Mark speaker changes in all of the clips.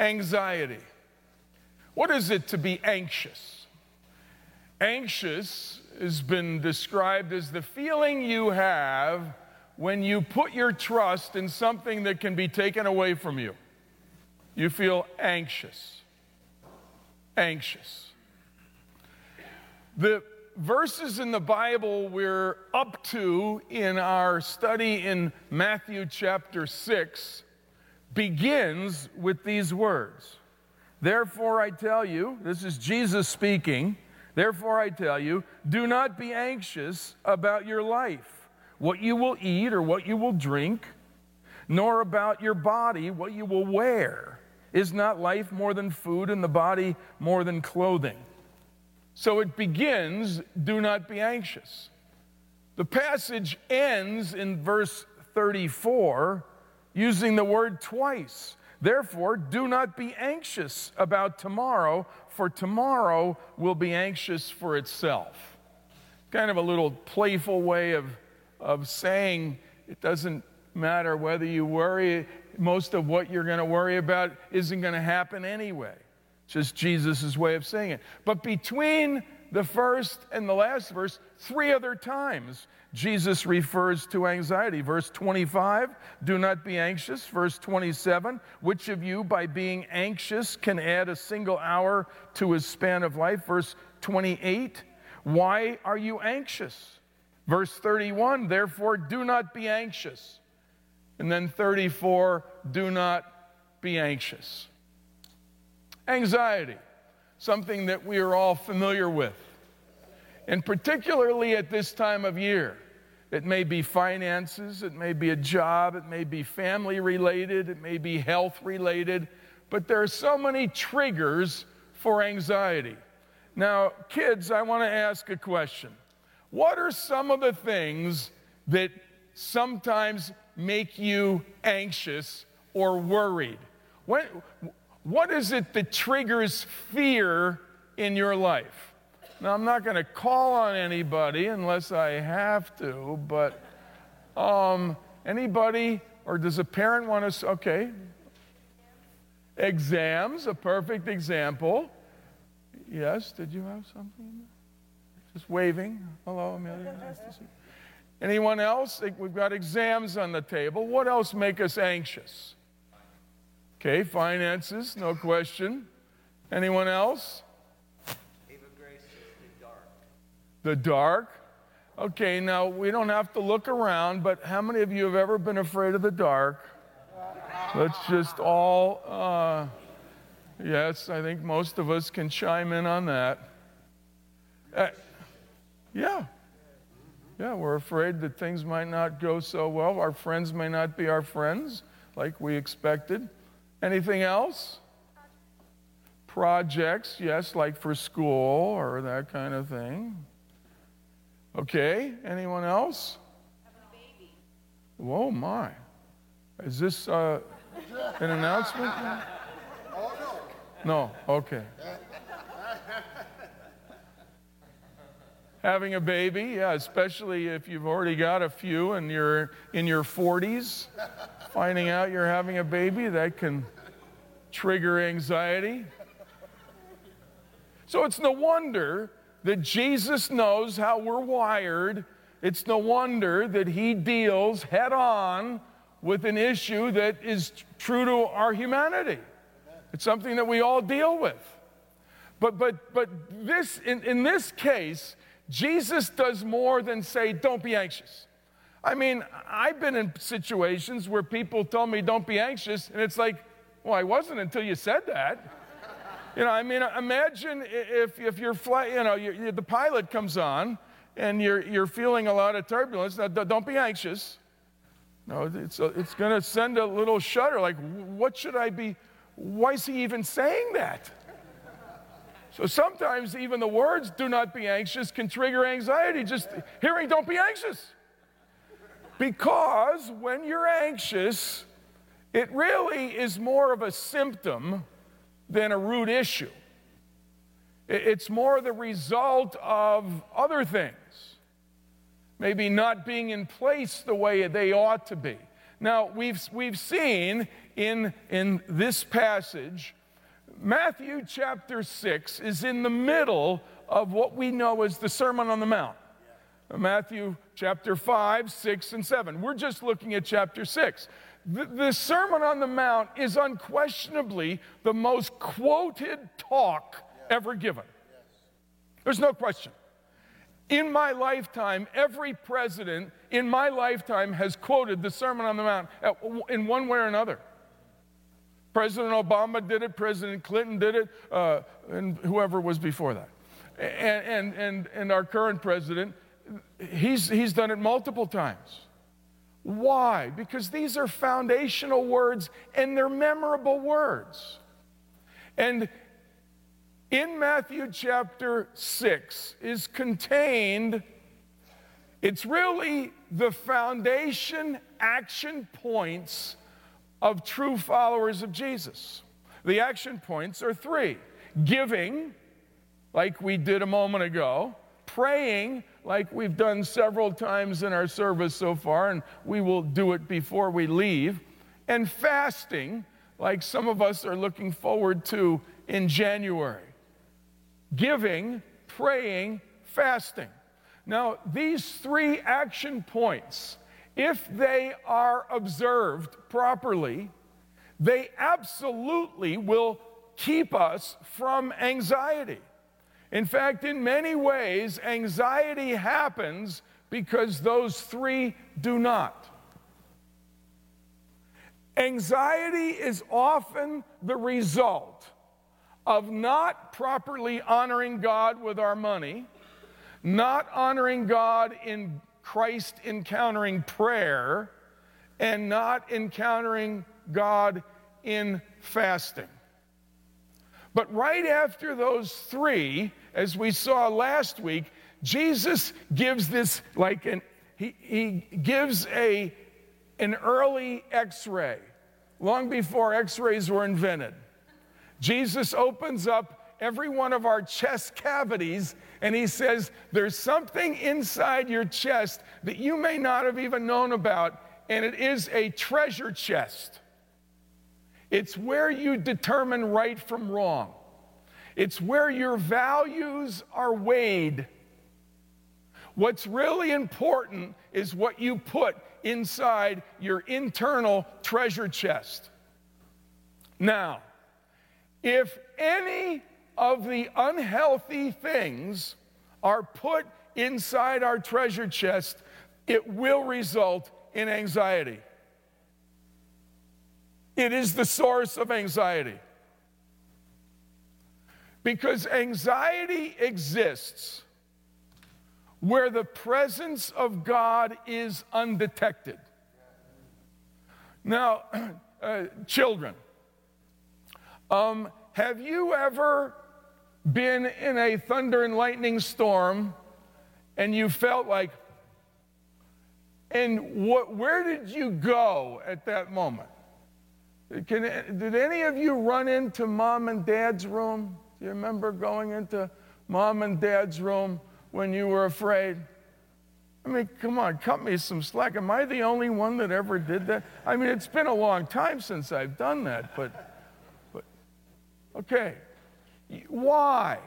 Speaker 1: Anxiety. What is it to be anxious? Anxious has been described as the feeling you have when you put your trust in something that can be taken away from you. You feel anxious. Anxious. The verses in the Bible we're up to in our study in Matthew chapter 6 begins with these words. Therefore, I tell you, this is Jesus speaking. Therefore, I tell you, do not be anxious about your life, what you will eat or what you will drink, nor about your body, what you will wear. Is not life more than food and the body more than clothing? So it begins, do not be anxious. The passage ends in verse 34 using the word twice. Therefore, do not be anxious about tomorrow, for tomorrow will be anxious for itself. Kind of a little playful way of, of saying it doesn't matter whether you worry, most of what you're going to worry about isn't going to happen anyway. Just Jesus' way of saying it. But between the first and the last verse, three other times, Jesus refers to anxiety. Verse 25, do not be anxious. Verse 27, which of you, by being anxious, can add a single hour to his span of life? Verse 28, why are you anxious? Verse 31, therefore, do not be anxious. And then 34, do not be anxious. Anxiety, something that we are all familiar with. And particularly at this time of year, it may be finances, it may be a job, it may be family related, it may be health related, but there are so many triggers for anxiety. Now, kids, I want to ask a question. What are some of the things that sometimes make you anxious or worried? When, what is it that triggers fear in your life? Now, I'm not going to call on anybody unless I have to, but um, anybody, or does a parent want to? Okay. Exams, a perfect example. Yes, did you have something? Just waving. Hello, Amelia. Nice to see you. Anyone else? We've got exams on the table. What else make us anxious? Okay, finances, no question. Anyone else?
Speaker 2: the dark.
Speaker 1: The dark? Okay, now we don't have to look around, but how many of you have ever been afraid of the dark? Let's just all, uh, yes, I think most of us can chime in on that. Uh, yeah. Yeah, we're afraid that things might not go so well. Our friends may not be our friends like we expected. Anything else? Projects, yes, like for school or that kind of thing. Okay, anyone else? Whoa, my. Is this uh, an announcement?
Speaker 3: Oh,
Speaker 1: no. No, okay. Having a baby, yeah, especially if you've already got a few and you're in your 40s, finding out you're having a baby, that can trigger anxiety. So it's no wonder that Jesus knows how we're wired. It's no wonder that he deals head on with an issue that is true to our humanity. It's something that we all deal with. But, but, but this, in, in this case, Jesus does more than say, don't be anxious. I mean, I've been in situations where people tell me, don't be anxious, and it's like, well, I wasn't until you said that. You know, I mean, imagine if, if you're fly, you know, you're, the pilot comes on and you're, you're feeling a lot of turbulence. Now, don't be anxious. No, it's, it's going to send a little shudder like, what should I be? Why is he even saying that? So sometimes even the words do not be anxious can trigger anxiety. Just hearing don't be anxious. Because when you're anxious, it really is more of a symptom than a root issue. It's more the result of other things. Maybe not being in place the way they ought to be. Now, we've, we've seen in, in this passage, Matthew chapter 6 is in the middle of what we know as the Sermon on the Mount. Matthew chapter 5, 6, and 7. We're just looking at chapter 6. The, the, Sermon on the Mount is unquestionably the most quoted talk ever given. There's no question. In my lifetime, every president in my lifetime has quoted the Sermon on the Mount in one way or another. President Obama did it, President Clinton did it, uh, and whoever was before that. And, and, and, and our current president, he's, he's done it multiple times. Why? Because these are foundational words and they're memorable words. And in Matthew chapter 6 is contained, it's really the foundation action points of true followers of Jesus. The action points are three giving, like we did a moment ago, praying, like we've done several times in our service so far, and we will do it before we leave, and fasting, like some of us are looking forward to in January giving, praying, fasting. Now, these three action points, if they are observed properly, they absolutely will keep us from anxiety. In fact, in many ways, anxiety happens because those three do not. Anxiety is often the result of not properly honoring God with our money, not honoring God in Christ encountering prayer, and not encountering God in fasting. But right after those three, as we saw last week, Jesus gives this like an he, he gives a an early x-ray long before x-rays were invented Jesus opens up every one of our chest cavities and he says, There's something inside your chest that you may not have even known about, and it is a treasure chest. It's where you determine right from wrong, it's where your values are weighed. What's really important is what you put inside your internal treasure chest. Now, if any of the unhealthy things are put inside our treasure chest, it will result in anxiety. It is the source of anxiety. Because anxiety exists where the presence of God is undetected. Now, uh, children, um, have you ever been in a thunder and lightning storm and you felt like, and what, where did you go at that moment? Can, did any of you run into mom and dad's room? Do you remember going into mom and dad's room when you were afraid? I mean, come on, cut me some slack. Am I the only one that ever did that? I mean, it's been a long time since I've done that, but. Okay. Why?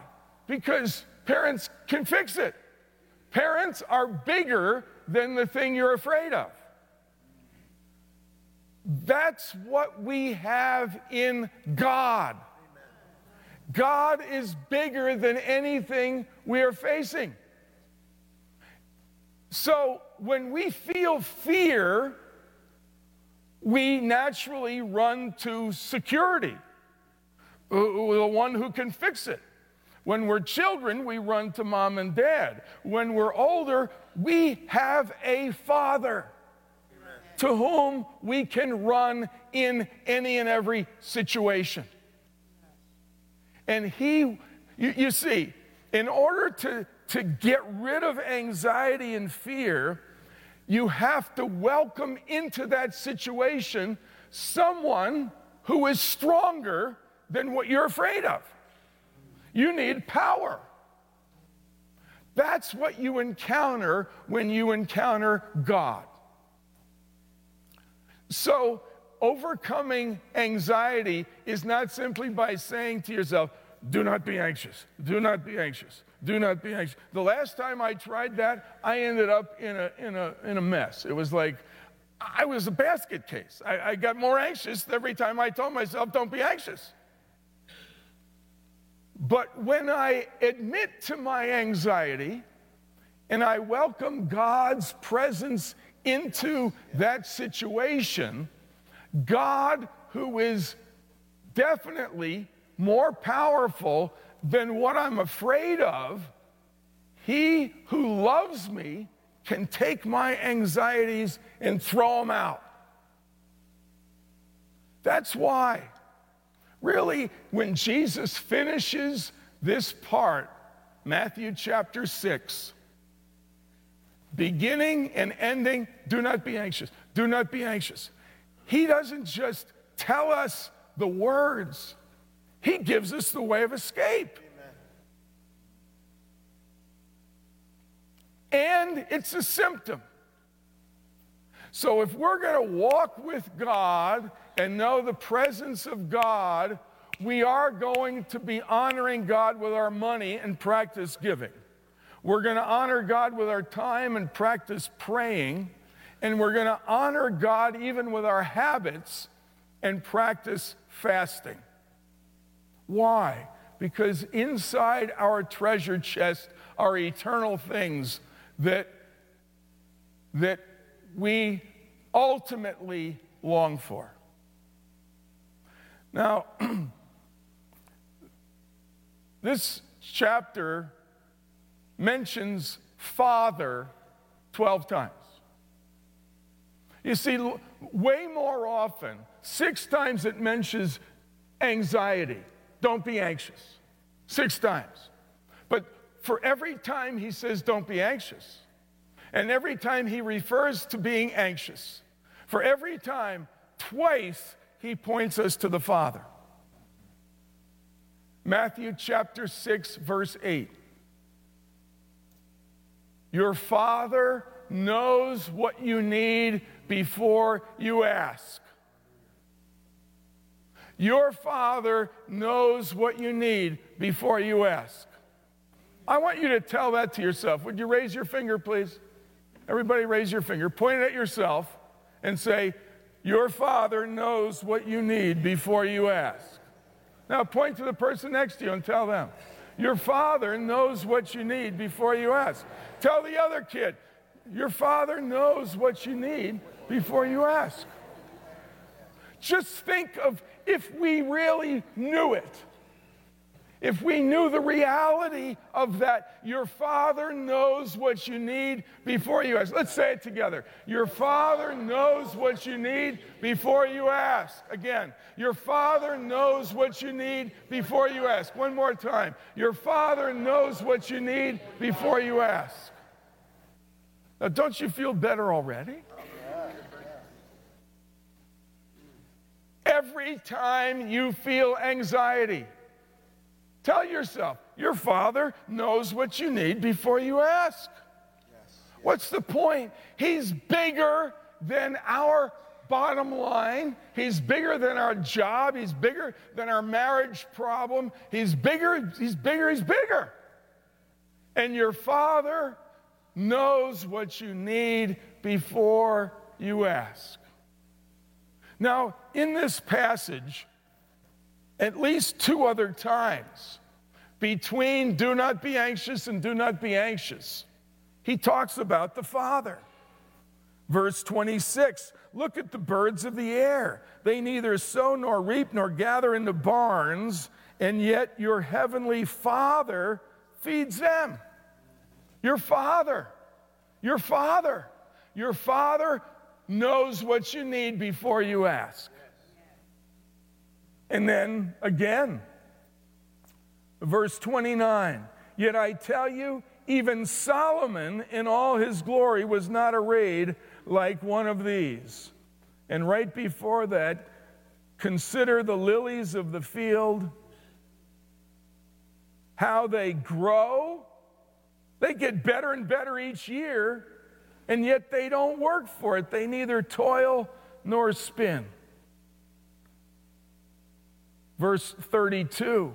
Speaker 1: Because parents can fix it. Parents are bigger than the thing you're afraid of. That's what we have in God. God is bigger than anything we are facing. So when we feel fear, we naturally run to security Uh, the one who can fix it. When we're children, we run to mom and dad. When we're older, we have a father Amen. to whom we can run in any and every situation. And he, you, you see, in order to, to get rid of anxiety and fear, you have to welcome into that situation someone who is stronger than what you're afraid of. You need power. That's what you encounter when you encounter God. So, overcoming anxiety is not simply by saying to yourself, do not be anxious, do not be anxious, do not be anxious. The last time I tried that, I ended up in a, in a, in a mess. It was like, I was a basket case. I, I got more anxious every time I told myself, don't be anxious. But when I admit to my anxiety and I welcome God's presence into that situation, God, who is definitely more powerful than what I'm afraid of, he who loves me can take my anxieties and throw them out. That's why, really, when Jesus finishes this part, Matthew chapter 6, beginning and ending, do not be anxious. Do not be anxious. He doesn't just tell us the words, He gives us the way of escape. And it's a symptom. So if we're going to walk with God and know the presence of God, we are going to be honoring God with our money and practice giving. We're going to honor God with our time and practice praying. And we're going to honor God even with our habits and practice fasting. Why? Because inside our treasure chest are eternal things that, that we ultimately long for. Now, this chapter mentions Father 12 times. You see, way more often, six times it mentions anxiety. Don't be anxious. Six times. But for every time he says, don't be anxious, and every time he refers to being anxious, for every time, twice, he points us to the Father. Matthew chapter 6, verse 8. Your Father knows what you need before you ask. Your Father knows what you need before you ask. I want you to tell that to yourself. Would you raise your finger, please? Everybody, raise your finger. Point it at yourself and say, Your Father knows what you need before you ask. Now, point to the person next to you and tell them, Your Father knows what you need before you ask. Tell the other kid, your father knows what you need before you ask. Just think of if we really knew it. If we knew the reality of that, your Father knows what you need before you ask. Let's say it together. Your Father knows what you need before you ask. Again, your Father knows what you need before you ask. One more time. Your Father knows what you need before you ask. Now, don't you feel better already? Every time you feel anxiety, Tell yourself, your father knows what you need before you ask. Yes. What's the point? He's bigger than our bottom line. He's bigger than our job. He's bigger than our marriage problem. He's bigger, he's bigger, he's bigger. And your father knows what you need before you ask. Now, in this passage, at least two other times between do not be anxious and do not be anxious. He talks about the Father. Verse 26 Look at the birds of the air. They neither sow nor reap nor gather into barns, and yet your heavenly Father feeds them. Your Father, your Father, your Father knows what you need before you ask. And then again, verse 29 Yet I tell you, even Solomon in all his glory was not arrayed like one of these. And right before that, consider the lilies of the field, how they grow. They get better and better each year, and yet they don't work for it. They neither toil nor spin. Verse 32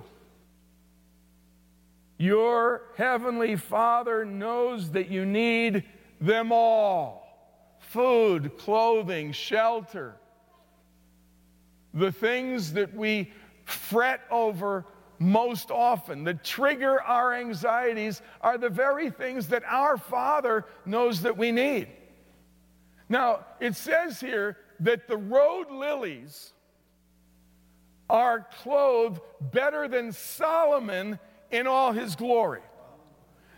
Speaker 1: Your heavenly Father knows that you need them all food, clothing, shelter. The things that we fret over most often, that trigger our anxieties, are the very things that our Father knows that we need. Now, it says here that the road lilies are clothed better than Solomon in all his glory.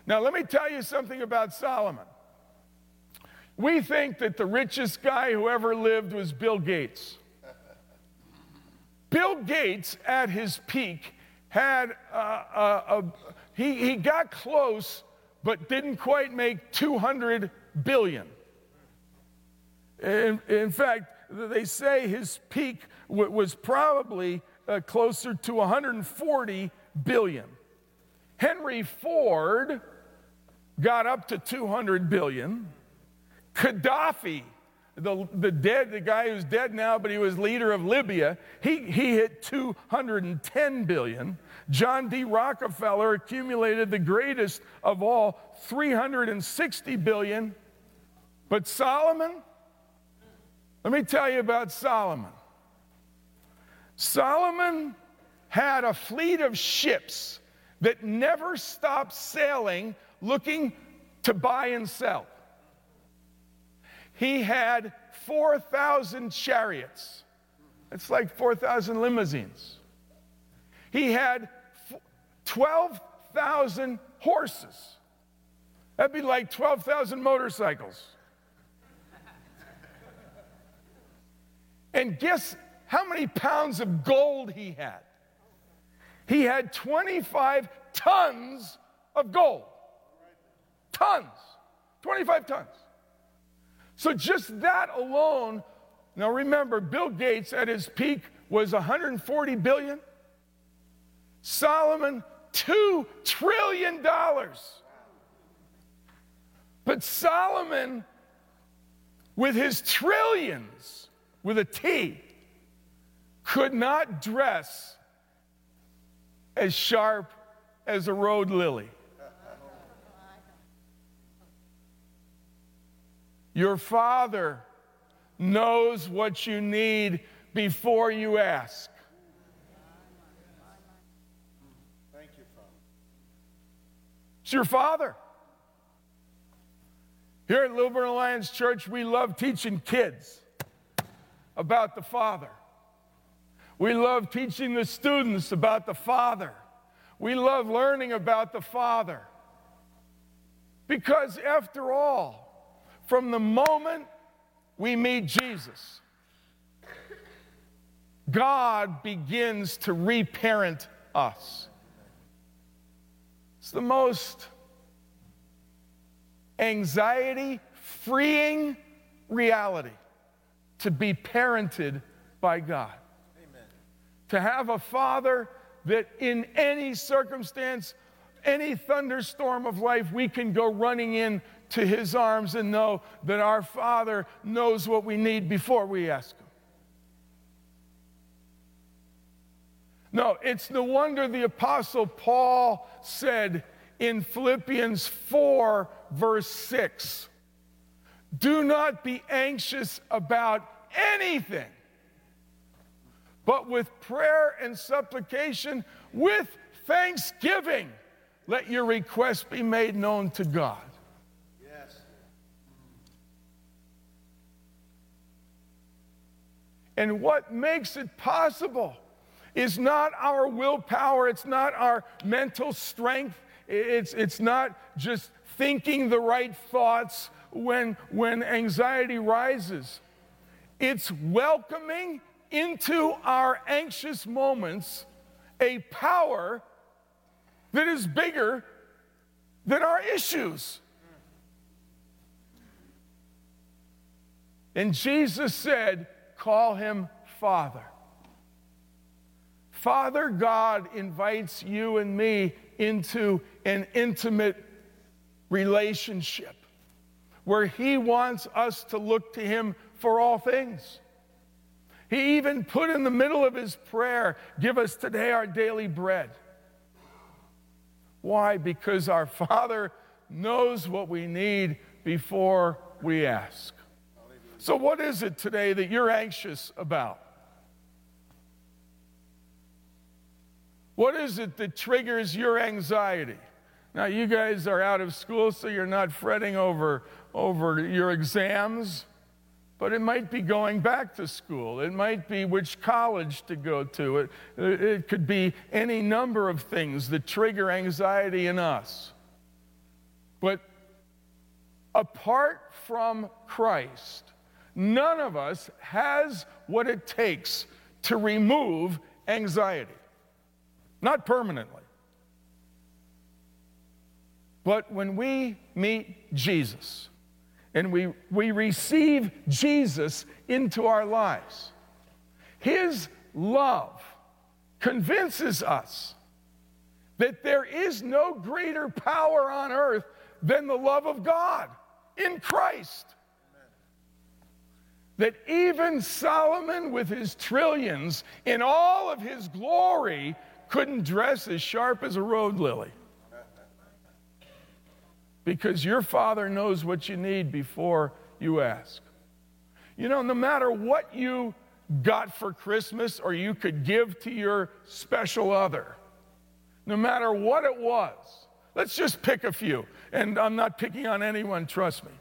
Speaker 1: Now, let me tell you something about Solomon. We think that the richest guy who ever lived was Bill Gates. Bill Gates, at his peak, had uh, uh, a, he, he got close, but didn't quite make 200 billion. In, in fact, they say his peak w- was probably uh, closer to 140 billion. Henry Ford got up to 200 billion. Gaddafi, the, the dead, the guy who's dead now, but he was leader of Libya, he, he hit 210 billion. John D. Rockefeller accumulated the greatest of all, 360 billion. But Solomon, let me tell you about Solomon. Solomon had a fleet of ships that never stopped sailing looking to buy and sell. He had 4,000 chariots. It's like 4,000 limousines. He had 12,000 horses. That'd be like 12,000 motorcycles. And guess how many pounds of gold he had? He had 25 tons of gold. Tons. 25 tons. So just that alone, now remember, Bill Gates at his peak was 140 billion. Solomon, $2 trillion. But Solomon, with his trillions, with a T, could not dress as sharp as a road lily. Your Father knows what you need before you ask.
Speaker 3: Thank you, Father.
Speaker 1: It's your Father. Here at Lilburn Alliance Church, we love teaching kids about the Father. We love teaching the students about the Father. We love learning about the Father. Because, after all, from the moment we meet Jesus, God begins to reparent us. It's the most anxiety freeing reality to be parented by God. To have a father that in any circumstance, any thunderstorm of life, we can go running in to his arms and know that our Father knows what we need before we ask him. No, it's no wonder the Apostle Paul said in Philippians 4, verse 6 Do not be anxious about anything, but with prayer and supplication, with thanksgiving, let your requests be made known to God. Yes. And what makes it possible is not our willpower, it's not our mental strength, it's, it's not just thinking the right thoughts when, when anxiety rises. It's welcoming into our anxious moments a power that is bigger than our issues. And Jesus said, call him Father. Father God invites you and me into an intimate relationship where he wants us to look to him for all things. He even put in the middle of his prayer, Give us today our daily bread. Why? Because our Father knows what we need before we ask. So, what is it today that you're anxious about? What is it that triggers your anxiety? Now, you guys are out of school, so you're not fretting over, over your exams, but it might be going back to school. It might be which college to go to. It, it could be any number of things that trigger anxiety in us. But apart from Christ, none of us has what it takes to remove anxiety. Not permanently. But when we meet Jesus and we, we receive Jesus into our lives, His love convinces us that there is no greater power on earth than the love of God in Christ. That even Solomon, with his trillions, in all of his glory, couldn't dress as sharp as a road lily. Because your father knows what you need before you ask. You know, no matter what you got for Christmas or you could give to your special other, no matter what it was, let's just pick a few. And I'm not picking on anyone, trust me.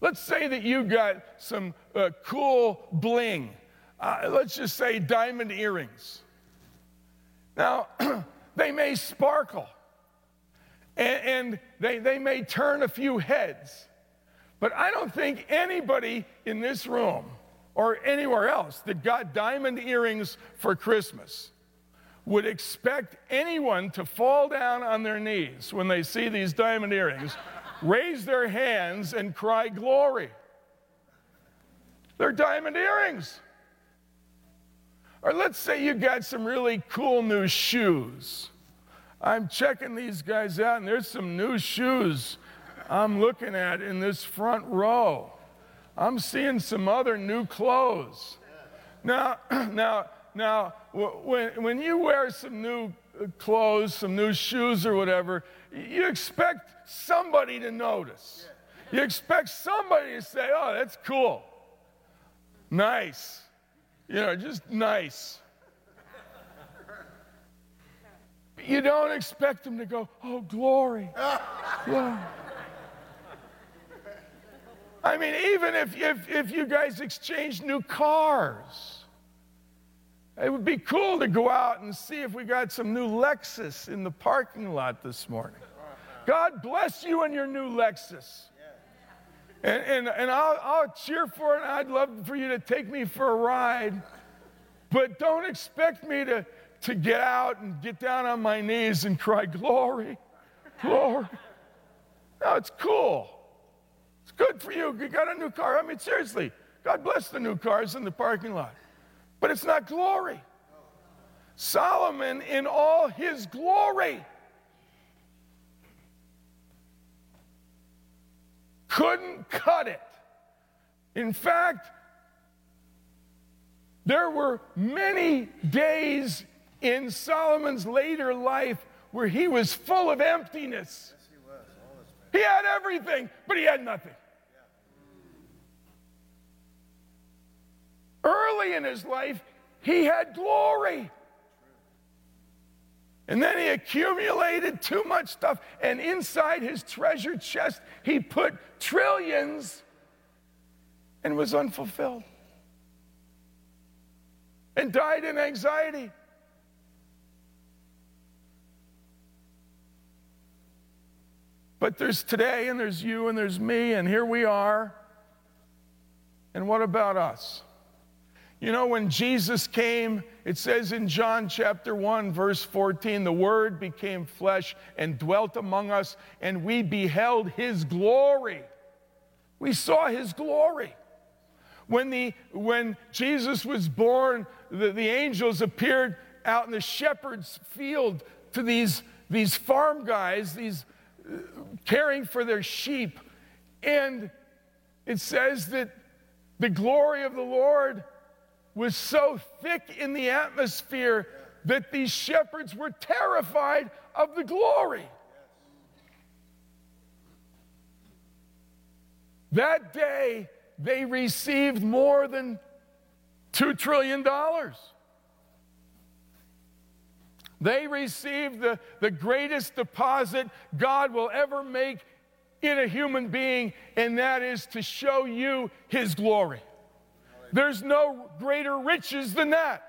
Speaker 1: Let's say that you got some uh, cool bling. Uh, let's just say diamond earrings. Now, they may sparkle and, and they, they may turn a few heads, but I don't think anybody in this room or anywhere else that got diamond earrings for Christmas would expect anyone to fall down on their knees when they see these diamond earrings, raise their hands, and cry, Glory. They're diamond earrings. Or let's say you got some really cool new shoes. I'm checking these guys out, and there's some new shoes I'm looking at in this front row. I'm seeing some other new clothes. Now, now, now, when, when you wear some new uh, clothes, some new shoes or whatever, you expect somebody to notice. You expect somebody to say, oh, that's cool. Nice. You know, just nice. You don't expect them to go, oh, glory. glory. I mean, even if, if, if you guys exchange new cars, it would be cool to go out and see if we got some new Lexus in the parking lot this morning. God bless you and your new Lexus. And, and, and I'll, I'll cheer for it, and I'd love for you to take me for a ride. But don't expect me to, to get out and get down on my knees and cry, Glory, glory. No, it's cool. It's good for you. You got a new car. I mean, seriously, God bless the new cars in the parking lot. But it's not glory. Solomon, in all his glory, couldn't cut it. In fact, there were many days in Solomon's later life where he was full of emptiness. Yes, he, was. he had everything, but he had nothing. Yeah. Early in his life, he had glory. And then he accumulated too much stuff. And inside his treasure chest, he put trillions and was unfulfilled. And died in anxiety. But there's today, and there's you, and there's me, and here we are. And what about us? You know, when Jesus came, it says in John chapter 1, verse 14, the Word became flesh and dwelt among us, and we beheld His glory. We saw His glory. When, the, when Jesus was born, the, the angels appeared out in the shepherd's field to these, these farm guys, these caring for their sheep. And it says that the glory of the Lord was so thick in the atmosphere that these shepherds were terrified of the glory. That day, they received more than $2 trillion. They received the, the greatest deposit God will ever make in a human being, and that is to show you His glory. There's no greater riches than that.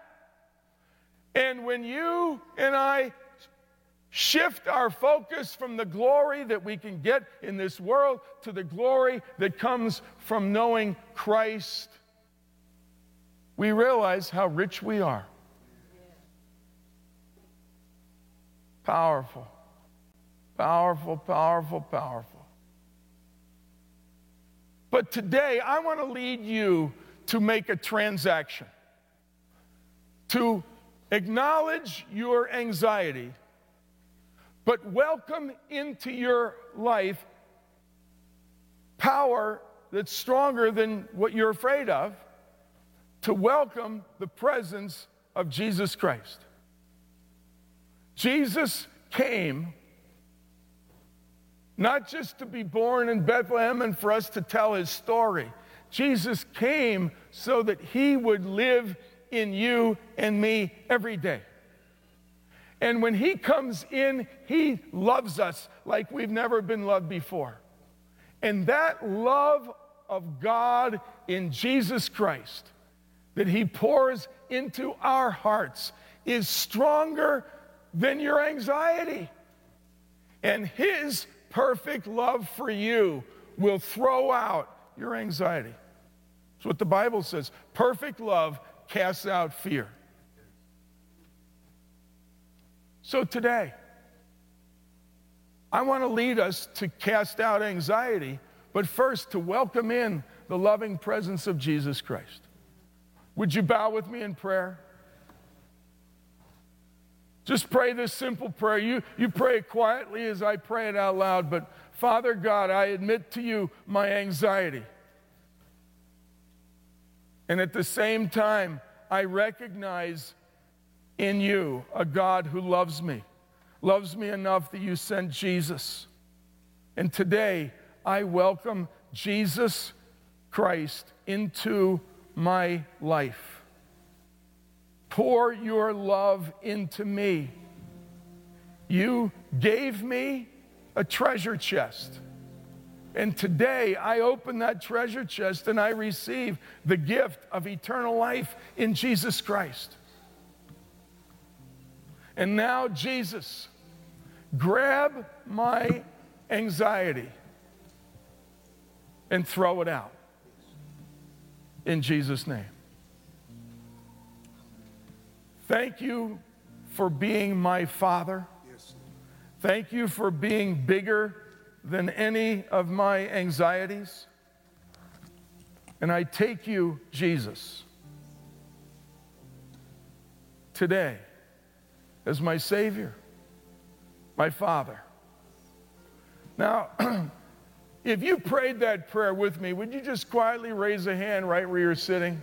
Speaker 1: And when you and I shift our focus from the glory that we can get in this world to the glory that comes from knowing Christ, we realize how rich we are. Powerful, powerful, powerful, powerful. But today, I want to lead you to make a transaction, to acknowledge your anxiety, but welcome into your life power that's stronger than what you're afraid of, to welcome the presence of Jesus Christ. Jesus came not just to be born in Bethlehem and for us to tell his story. Jesus came so that he would live in you and me every day. And when he comes in, he loves us like we've never been loved before. And that love of God in Jesus Christ that he pours into our hearts is stronger than your anxiety. And his perfect love for you will throw out your anxiety. That's what the Bible says. Perfect love casts out fear. So today, I want to lead us to cast out anxiety, but first to welcome in the loving presence of Jesus Christ. Would you bow with me in prayer? Just pray this simple prayer. You, you pray quietly as I pray it out loud, but Father God, I admit to you my anxiety. And at the same time, I recognize in you a God who loves me, loves me enough that you sent Jesus. And today, I welcome Jesus Christ into my life. Pour your love into me. You gave me a treasure chest. And today I open that treasure chest and I receive the gift of eternal life in Jesus Christ. And now, Jesus, grab my anxiety and throw it out in Jesus' name. Thank you for being my Father. Thank you for being bigger than any of my anxieties. And I take you, Jesus, today as my Savior, my Father. Now, if you prayed that prayer with me, would you just quietly raise a hand right where you're sitting?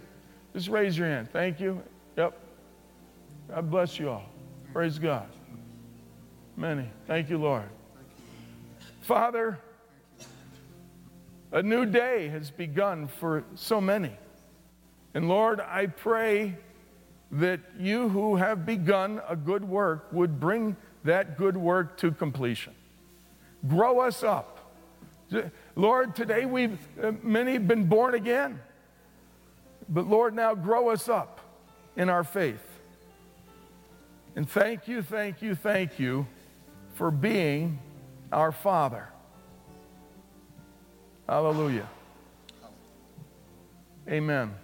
Speaker 1: Just raise your hand. Thank you. God bless you all. Praise God. Many. Thank you, Lord. Father, a new day has begun for so many. And Lord, I pray that you who have begun a good work would bring that good work to completion. Grow us up. Lord, today we've many been born again. But Lord, now grow us up in our faith. And thank you, thank you, thank you for being our Father. Hallelujah. Amen.